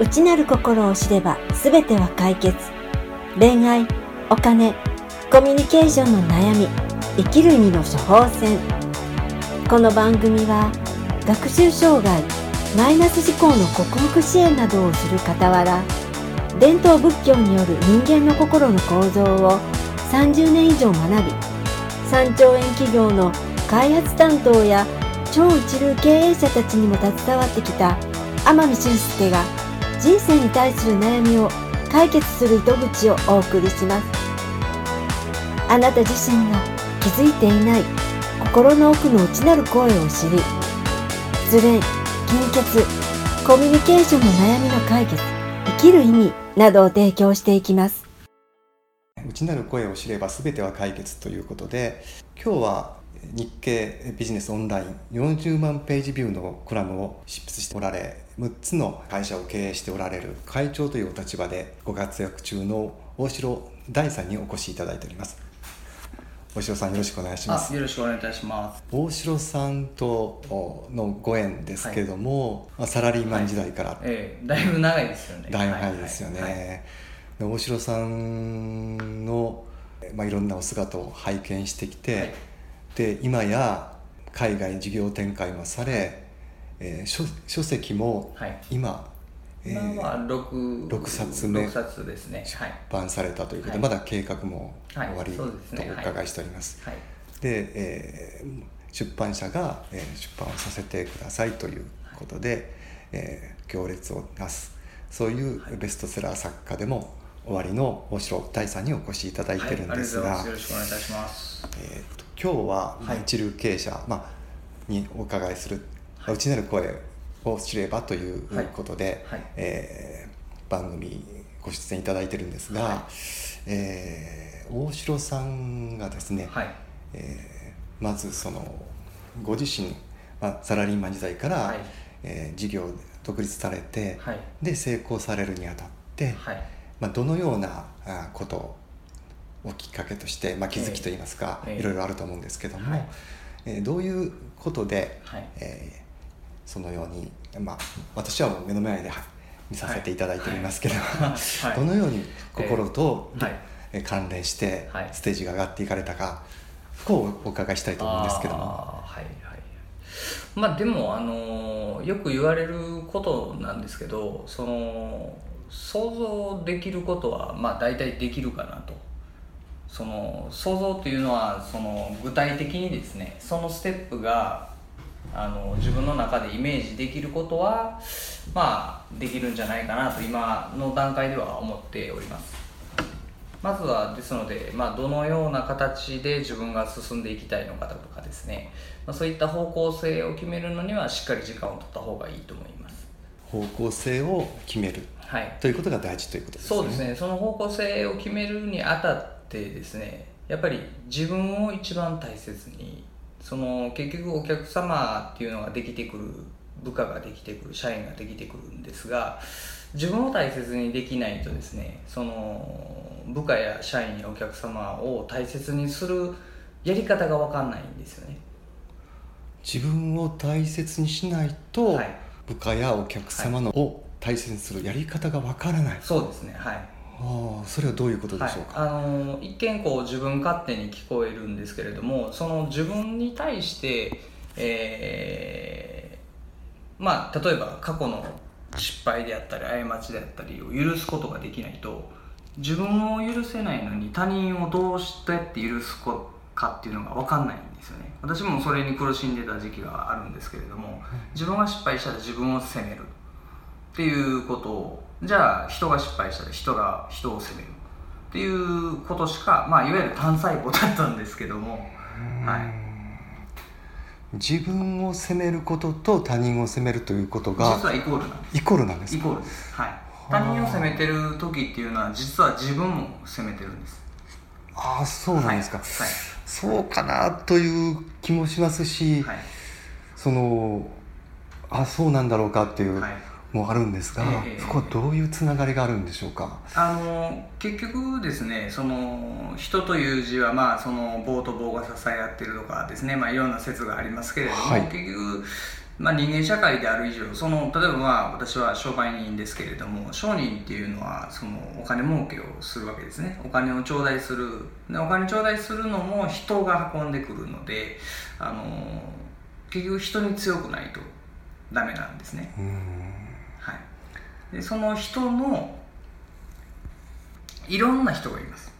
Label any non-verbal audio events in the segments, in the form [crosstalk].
内なる心を知れば全ては解決。恋愛お金コミュニケーションの悩み生きる意味の処方箋。この番組は学習障害マイナス思考の克服支援などをする傍ら伝統仏教による人間の心の構造を30年以上学び3兆円企業の開発担当や超一流経営者たちにも携わってきた天海俊介が人生に対する悩みを解決する糸口をお送りしますあなた自身が気づいていない心の奥の内なる声を知り失恋貧血コミュニケーションの悩みの解決生きる意味などを提供していきます。内なる声を知れば全ては解決。ということで今日は日経ビジネスオンライン40万ページビューのコラムを執筆しておられ6つの会社を経営しておられる会長というお立場でご活躍中の大城大さんにお越しいただいております。大城さんよろしくお願いします。よろしくお願いいたします。大城さんとのご縁ですけども、はい、サラリーマン時代から、はい、ええ、だいぶ長いですよね。だいぶ長いですよね、はいはい大城さんの、まあ、いろんなお姿を拝見してきて、はい、で今や海外事業展開もされ、えー、書書籍も今、はい。えー、今は 6, 6冊目6冊ですね。出版されたということで、はい、まだ計画も終わりとお伺いしております。はい、で、えー、出版社が、えー、出版をさせてくださいということで、はい、えー、行列をなすそういうベストセラー作家でも終わりの大城大さんにお越しいただいてるんですが、よろしくお願いいたします。えーと、今日は、まあ、一流経営者、まあ、にお伺いする、はい、内なる声を知ればということで、はい。はい、えー、番組ご出演いただいてるんですが、はい、えー、大城さんがですね、はい、えー、まずそのご自身、まあ、サラリーマン時代から、はい、えー、事業独立されて、はい、で成功されるにあたって、はい。まあ、どのようなことをきっかけとして、まあ、気づきといいますか、えー、いろいろあると思うんですけども、はい、えー、どういうことで、はい、えー、そのように、まあ、私はもう目の前で見させていただいておりますけど、はい、どのように心と、えー、関連してステージが上がっていかれたか、こうお伺いしたいと思うんですけども。はいはい。まあ、でも、あのよく言われることなんですけどその想像できることはまあ大体できるかなと。その想像っていうのはその具体的にですねそのステップがあの自分の中でイメージできることはまあできるんじゃないかなと今の段階では思っております。まずはですので、まあ、どのような形で自分が進んでいきたいのかとかですね、まあ、そういった方向性を決めるのにはしっかり時間を取った方がいいと思います。方向性を決める。はい、ということが大事ということですね。そうですね。その方向性を決めるにあたってですねやっぱり自分を一番大切にその結局お客様っていうのができてくる部下ができてくる社員ができてくるんですが自分を大切にできないとですねその部下や社員やお客様を大切にするやり方が分かんないんですよね。自分を大切にしないと、はい、部下やお客様の、を対戦するやり方がわからない。そうですねはいあそれはどういうことでしょうか、はい、あの一見こう自分勝手に聞こえるんですけれどもその自分に対して、えー、まあ例えば過去の失敗であったり過ちであったりを許すことができないと自分を許せないのに他人をどうしてって許すかっていうのが分かんないんですよね。私もそれに苦しんでた時期があるんですけれども自分が失敗したら自分を責めるっていうことをじゃあ人が失敗したら人が人を責めるっていうことしか、まあ、いわゆる単細胞だったんですけども、はい、自分を責めることと他人を責めるということが実はイコールなんです。イコールなんですイコールです。はい。他人を責めてる時っていうのは実は自分も責めてるんです。ああそうなんですか、はい、はい、そうかなという気もしますし、はい、そのあそうなんだろうかっていう、はいもあるんですが、えー、そこはどういうつながりがあるんでしょうか？あの結局ですねその人という字は、まあ、その棒と棒が支え合ってるとかですね、まあ、いろんな説がありますけれども、はい、結局まあ、人間社会である以上その例えばまあ私は商売人ですけれども商人っていうのはそのお金儲けをするわけですね。お金を頂戴する。でお金頂戴するのも人が運んでくるのであの結局人に強くないとダメなんですね、はい、でその人のいろんな人がいます。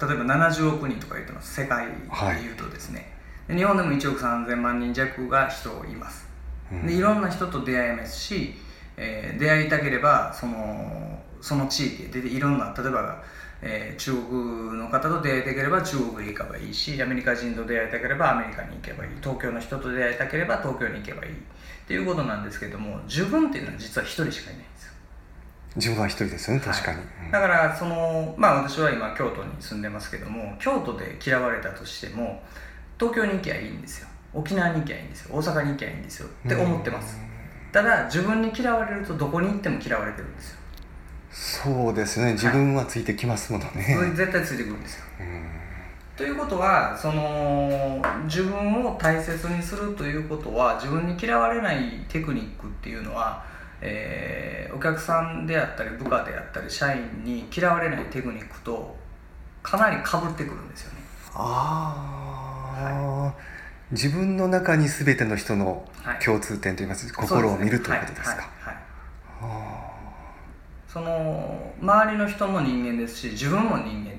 例えば70億人とか言ってます世界でい。うとですね、はい、日本でも1億3000万人弱が人います。でいろんな人と出会えますし、えー、出会いたければそのその地域でいろんな例えば、えー、中国の方と出会いたければ中国へ行けばいいしアメリカ人と出会いたければアメリカに行けばいい。東京の人と出会いたければ東京に行けばいい。っていうことなんですけども自分っていうのは実は一人しかいない自分は一人ですよね確かに、はい、だからそのまあ私は今京都に住んでますけども京都で嫌われたとしても東京に行きゃいいんですよ。沖縄に行きゃいいんですよ。大阪に行きゃいいんですよ。って思ってます。ただ自分に嫌われるとどこに行っても嫌われてるんですよ。そうですね。自分はついてきますものね、はい、絶対ついてくるんですよ。ということはその自分を大切にするということは自分に嫌われないテクニックっていうのは、えー、お客さんであったり部下であったり社員に嫌われないテクニックとかなりかぶってくるんですよね。ああ、はい自分の中に全ての人の共通点といいます、はい、心を見るということですか。その周りの人も人間ですし自分も人間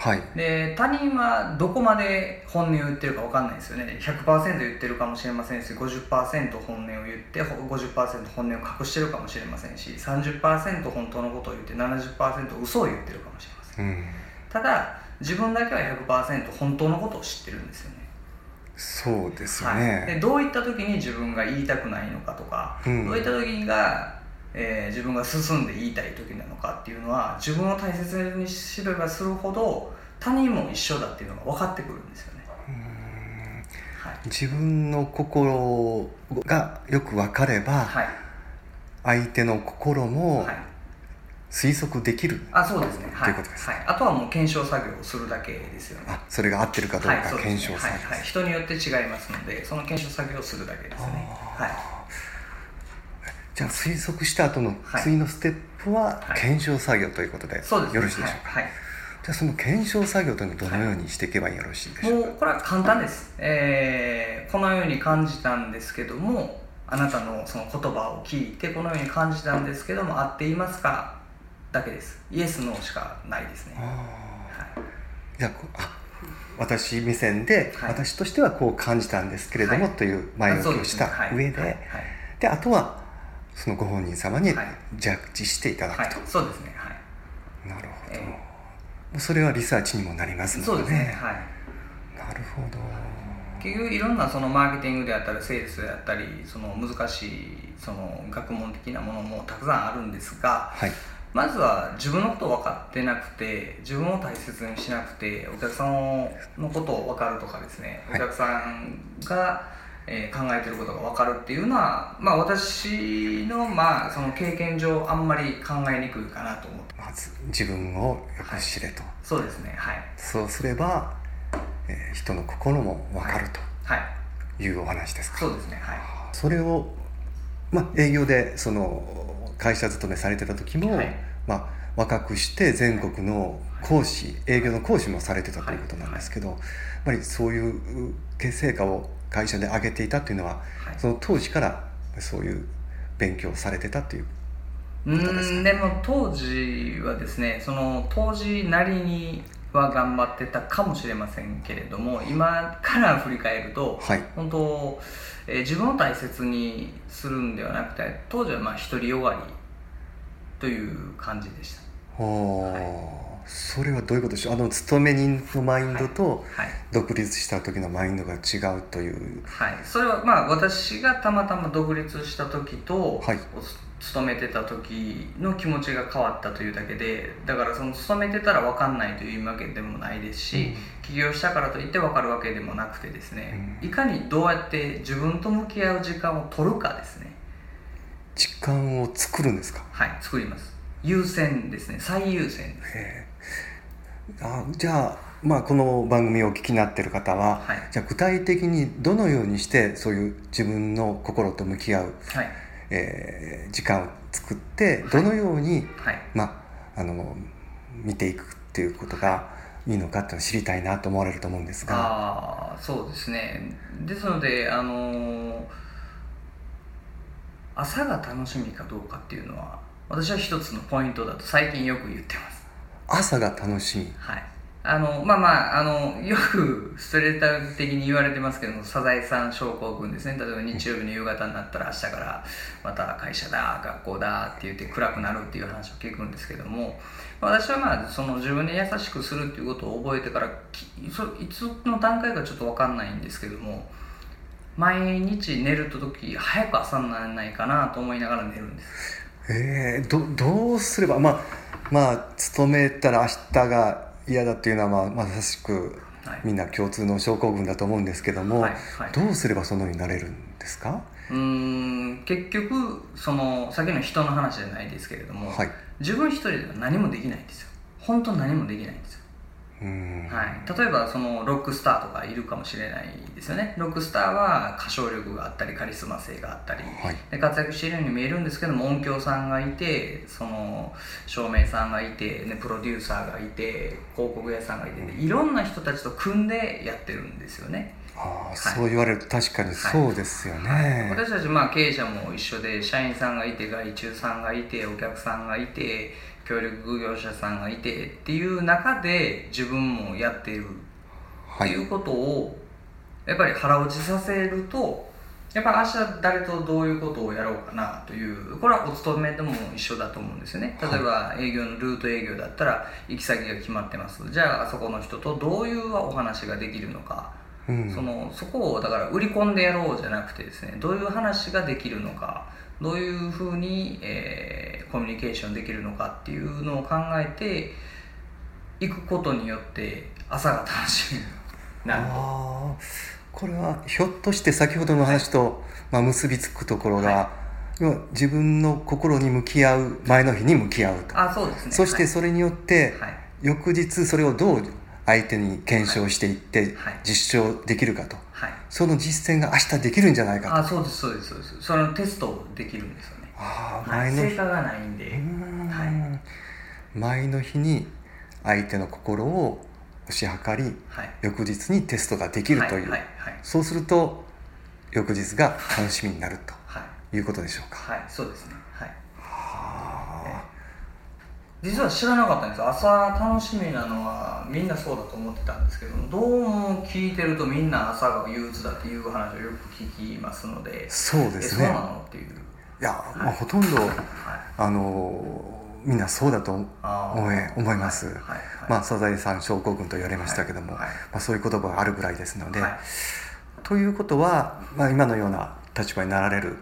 はい、で他人はどこまで本音を言ってるか分かんないですよね。100%言ってるかもしれませんし50%本音を言って50%本音を隠してるかもしれませんし30%本当のことを言って70%嘘を言ってるかもしれません、うん、ただ自分だけは100%本当のことを知ってるんですよね。そうですよね、はい、でどういった時に自分が言いたくないのかとか、うん、どういった時が、えー、自分が進んで言いたい時なのかっていうのは自分を大切にすればするほど他人も一緒だっていうのが分かってくるんですよね、はい、自分の心がよく分かれば、はい、相手の心も、はい。推測できるあそうですね、はい、ということです、はい、あとはもう検証作業をするだけです。よねあそれが合ってるかどうか、検証作業、はいはい、人によって違いますのでその検証作業をするだけですね。はいじゃあ推測した後の次のステップは検証作業ということで、よろしいでしょうか、はい。じゃあその検証作業というのはどのようにしていけばよろしいでしょうか、もうこれは簡単です、えー、このように感じたんですけどもあなたのその言葉を聞いてこのように感じたんですけども合っていますか？だけです。イエスノーしかないですね、はい、じゃあ私目線で、はい、私としてはこう感じたんですけれども、はい、という前置きをした上で、であとはそのご本人様にジャッジしていただくと、そうですね。はい。なるほど、えー、それはリサーチにもなりますので、ね、そうですね。はい。なるほど。結局いろんなそのマーケティングであったりセールスであったりその難しいその学問的なものもたくさんあるんですが、はい、まずは自分のことを分かってなくて自分を大切にしなくてお客さんのことを分かるとかですね、お客さんが、えー、考えてることが分かるっていうのは、まあ、私の,、まあその経験上あんまり考えにくいかなと思ってまず自分をよく知れと、はい、そうですね。はい。そうすれば、えー、人の心も分かると、はい、い。うお話ですか。そうですね。はい。それを、まあ、営業でその会社勤めされてた時も、はい、まあ、若くして全国の講師営業の講師もされてたということなんですけど、やっぱりそういう成果を会社で上げていたっていうのは、その当時からそういう勉強されてたといううんでも当時はですねその当時なりには頑張ってたかもしれませんけれども今から振り返ると、はい、本当、えー、自分を大切にするんではなくて当時はまあ独りよがりという感じでした。はいそれはどういうことでしょう？あの勤め人のマインドと独立した時のマインドが違うという、はい、はい、それはまあ私がたまたま独立した時と、はい、勤めてた時の気持ちが変わったというだけでだからその勤めてたら分かんないというわけでもないですし、うん、起業したからといって分かるわけでもなくてですね、うん、いかにどうやって自分と向き合う時間を取るかですね。時間を作るんですか？はい作ります。優先ですね。最優先ですあじゃあまあ、この番組をお聞きになってる方は、はい、じゃあ具体的にどのようにしてそういう自分の心と向き合う、はい、えー、時間を作ってどのように、はい、まあ、あの見ていくっていうことがいいのかっていうのを知りたいなと思われると思うんですが。あそうですね。ですのであの朝が楽しみかどうかっていうのは私は一つのポイントだと最近よく言ってます朝が楽しみはい。あのまあまああのよくストレーター的に言われてますけどもサザエさん症候群ですね。例えば日曜日の夕方になったら明日からまた会社だ学校だって言って暗くなるっていう話を聞くんですけども私はまあその自分に優しくするっていうことを覚えてからそいつの段階かちょっと分かんないんですけども毎日寝ると時早く朝にならないかなと思いながら寝るんです。えー、どどうすればまあまあ勤めたら明日が嫌だっていうのは、まあ、まさしくみんな共通の症候群だと思うんですけども、はいはい、どうすればそのようになれるんですか？うん結局その先の人の話じゃないですけれども、はい、自分一人では何もできないんですよ。本当何もできないんですよはい、例えばそのロックスターとかいるかもしれないですよね。ロックスターは歌唱力があったりカリスマ性があったり、はい、で活躍しているように見えるんですけども音響さんがいてその照明さんがいて、ね、プロデューサーがいて広告屋さんがいて、ね、いろんな人たちと組んでやってるんですよね。あ、はい、そう言われると確かにそうですよね、私たちまあ経営者も一緒で社員さんがいて外注さんがいてお客さんがいて協力業者さんがいてっていう中で自分もやっている。っていうことをやっぱり腹落ちさせるとやっぱ明日誰とどういうことをやろうかなというこれはお勤めでも一緒だと思うんですよね。例えば営業のルート営業だったら行き先が決まってます。じゃああそこの人とどういうお話ができるのか、うん、そのそこをだから売り込んでやろうじゃなくてですねどういう話ができるのか。どういうふうに、えー、コミュニケーションできるのかっていうのを考えていくことによって朝が楽しみになるとこれはひょっとして先ほどの話と、まあ、結びつくところが、はい、自分の心に向き合う前の日に向き合うと。あそうです、ね、そしてそれによって、はい、翌日それをどう相手に検証していって実証できるかと、はい、その実践が明日できるんじゃないかと。あそうですそうですそうです。そのテストできるんですよねあ前の、はい、成果がないんで。はい、前の日に相手の心を推し量り、はい、翌日にテストができるという、はいはい、そうすると翌日が楽しみになるとい。うことでしょうか。はいそうですね。はい。実は知らなかったんです。朝楽しみなのはみんなそうだと思ってたんですけどどうも聞いてるとみんな朝が憂鬱だっていう話をよく聞きますのでそうですね。そうなのっていういや、はい、まあ、ほとんど、はい、あのみんなそうだと思い思います、まあ、サザエさん症候群と言われましたけども、まあ、そういう言葉があるぐらいですので、ということは、まあ、今のような立場になられる、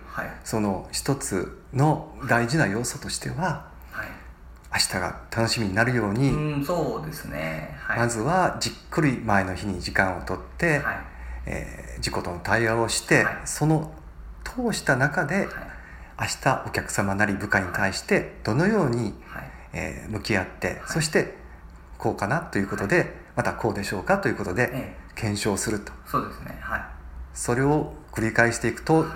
その一つの大事な要素としては明日が楽しみになるように、うん、そうですね、はい、まずはじっくり前の日に時間をとって、はい、えー、自己との対話をして、はい、その通した中で、はい、明日お客様なり部下に対してどのように、はい、えー、向き合って、そしてこうかなということで、またこうでしょうかということで、検証すると。そうですね。はい。それを繰り返していくと、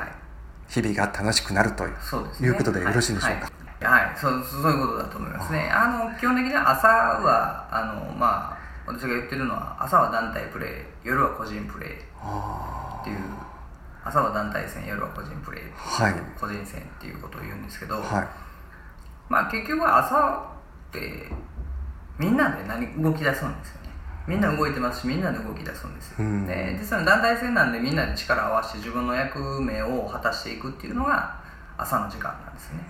日々が楽しくなるという,、ね、いうことでよろしいでしょうか、はい。そうそういうことだと思いますね。あの基本的には朝はあのまあ私が言ってるのは朝は団体プレー夜は個人プレーっていう朝は団体戦夜は個人プレーはい、個人戦っていうことを言うんですけど、はい、まあ結局は朝ってみんなで何動き出すんですよね。みんな動いてますしみんなで動き出すんですよ、うん、で実は団体戦なんでみんなで力を合わせて自分の役目を果たしていくっていうのが朝の時間なんですね、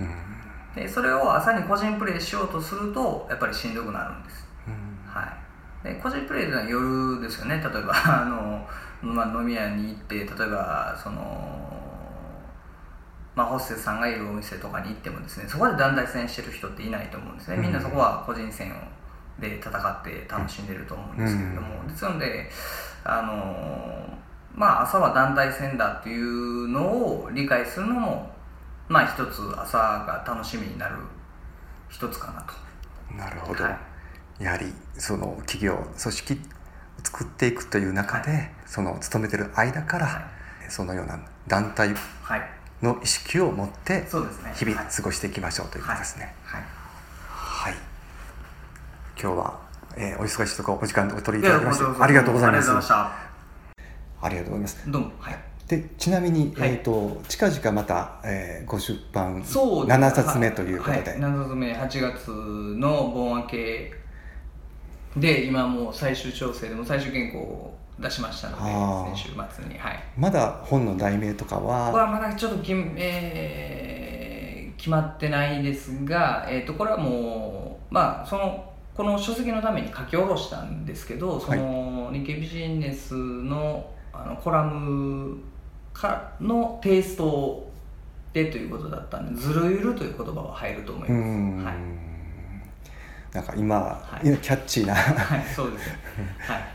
うん。でそれを朝に個人プレイしようとするとやっぱりしんどくなるんです、うん、はい、で個人プレイというのは夜ですよね。例えば [laughs] あの、まあ、飲み屋に行って例えばそのまあ、ホステスさんがいるお店とかに行ってもですねそこで団体戦してる人っていないと思うんですね。みんなそこは個人戦で戦って楽しんでると思うんですけれども、うん、ですのであのまあ朝は団体戦だっていうのを理解するのもまあ一つ朝が楽しみになる一つかなと。なるほど、はい、やはりその企業組織作っていくという中で、はい、その勤めてる間から、はい、そのような団体の意識を持って日々過ごしていきましょうということですね。はい、はい、今日は、えー、お忙しいところお時間お取りいただきましてありがとうございます。ありがとうございます。どうも。はい。でちなみに、はい、えーと、近々また、えー、ご出版そう7冊目ということで、はい、7冊目8月の盆明けで今もう最終調整でも最終原稿を出しましたので先週末に、はい、まだ本の題名とかは？はまだちょっとき、えー、決まってないですが、えーと、これはもうまあそのこの書籍のために書き下ろしたんですけどその日経ビジネスのあのコラムかのテイストでということだったんでずるゆるという言葉は入ると思います。はいなんか今、はい、キャッチーなはい、そうです、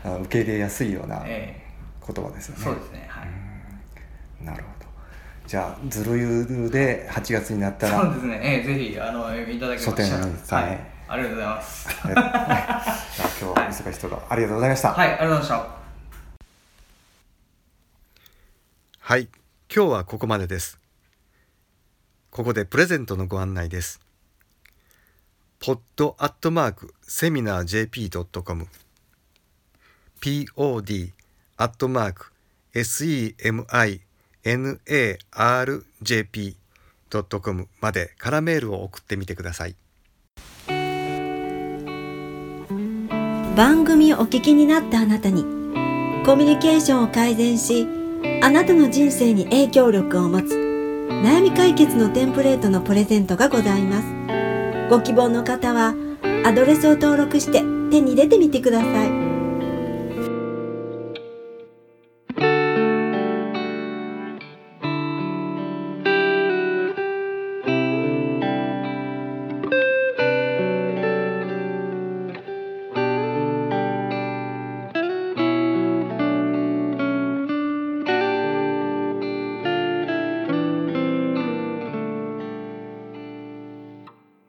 はい、受け入れやすいような言葉ですよね。そうですね、はい、なるほど。じゃあずるゆるで8月になったらそうですね、えー、ぜひあの読みいただけましたら、はい、ありがとうございます。はい、今日は忙しいところありがとうございました。はい、ありがとうございました。はい、今日はここまでです。ここでプレゼントのご案内です。Pod アットマークセミナー jp.com pod アットマーク seminarjp.com までカラメールを送ってみてください。番組をお聞きになったあなたにコミュニケーションを改善しあなたの人生に影響力を持つ悩み解決のテンプレートのプレゼントがございますご希望の方はアドレスを登録して手に入れてみてください。